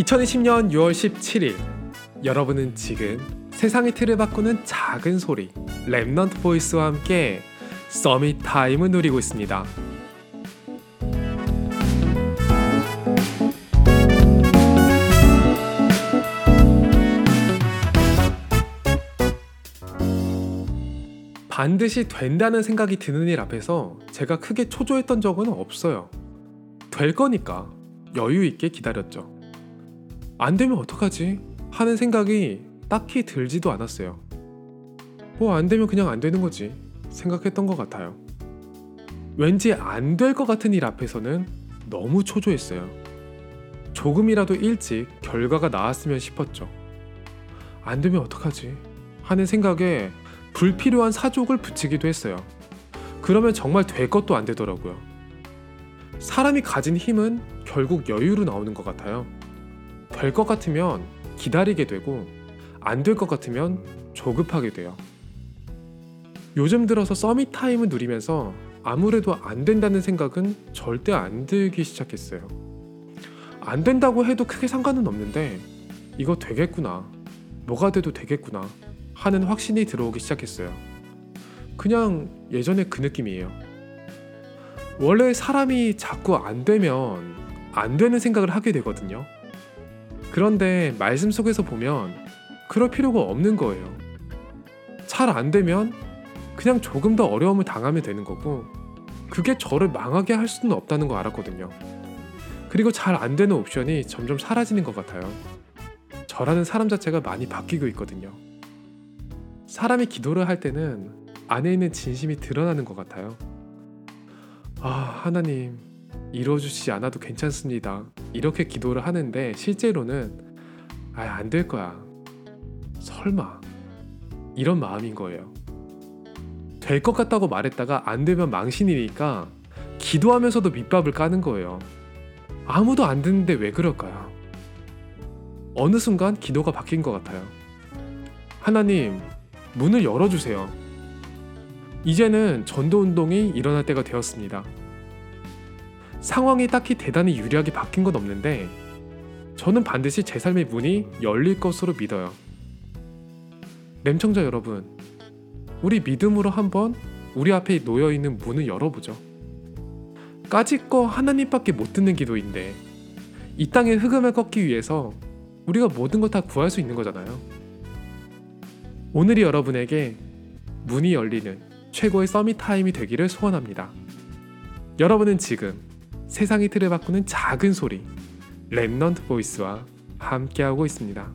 2020년 6월 17일 여러분은 지금 세상의 틀을 바꾸는 작은 소리 Remnant Voice와 함께 Summit Time을 누리고 있습니다. 반드시 된다는 생각이 드는 일 앞에서 제가 크게 초조했던 적은 없어요. 될 거니까 여유 있게 기다렸죠. 안 되면 어떡하지? 하는 생각이 딱히 들지도 않았어요. 뭐 안 되면 그냥 안 되는 거지 생각했던 것 같아요. 왠지 안 될 것 같은 일 앞에서는 너무 초조했어요. 조금이라도 일찍 결과가 나왔으면 싶었죠. 안 되면 어떡하지? 하는 생각에 불필요한 사족을 붙이기도 했어요. 그러면 정말 될 것도 안 되더라고요. 사람이 가진 힘은 결국 여유로 나오는 것 같아요. 될 것 같으면 기다리게 되고 안 될 것 같으면 조급하게 돼요. 요즘 들어서 서밋 타임을 누리면서 아무래도 안 된다는 생각은 절대 안 들기 시작했어요. 안 된다고 해도 크게 상관은 없는데 이거 되겠구나. 뭐가 돼도 되겠구나. 하는 확신이 들어오기 시작했어요. 그냥 예전에 그 느낌이에요. 원래 사람이 자꾸 안 되면 안 되는 생각을 하게 되거든요. 그런데 말씀 속에서 보면 그럴 필요가 없는 거예요. 잘 안 되면 그냥 조금 더 어려움을 당하면 되는 거고 그게 저를 망하게 할 수는 없다는 거 알았거든요. 그리고 잘 안 되는 옵션이 점점 사라지는 것 같아요. 저라는 사람 자체가 많이 바뀌고 있거든요. 사람이 기도를 할 때는 안에 있는 진심이 드러나는 것 같아요. 아, 하나님, 이루어주시지 않아도 괜찮습니다. 이렇게 기도를 하는데 실제로는 아, 안 될 거야. 설마. 이런 마음인 거예요. 될 것 같다고 말했다가 안 되면 망신이니까 기도하면서도 밑밥을 까는 거예요. 아무도 안 듣는데 왜 그럴까요? 어느 순간 기도가 바뀐 것 같아요. 하나님, 문을 열어주세요. 이제는 전도 운동이 일어날 때가 되었습니다. 상황이 딱히 대단히 유리하게 바뀐 건 없는데 저는 반드시 제 삶의 문이 열릴 것으로 믿어요. 램청자 여러분, 우리 믿음으로 한번 우리 앞에 놓여 있는 문을 열어보죠. 까짓 거 하나님밖에 못 듣는 기도인데 이 땅의 흑암을 꺾기 위해서 우리가 모든 것다 구할 수 있는 거잖아요. 오늘이 여러분에게 문이 열리는 최고의 Summit Time이 되기를 소원합니다. 여러분은 지금 세상의 틀을 바꾸는 작은 소리 Remnant Voice와 함께하고 있습니다.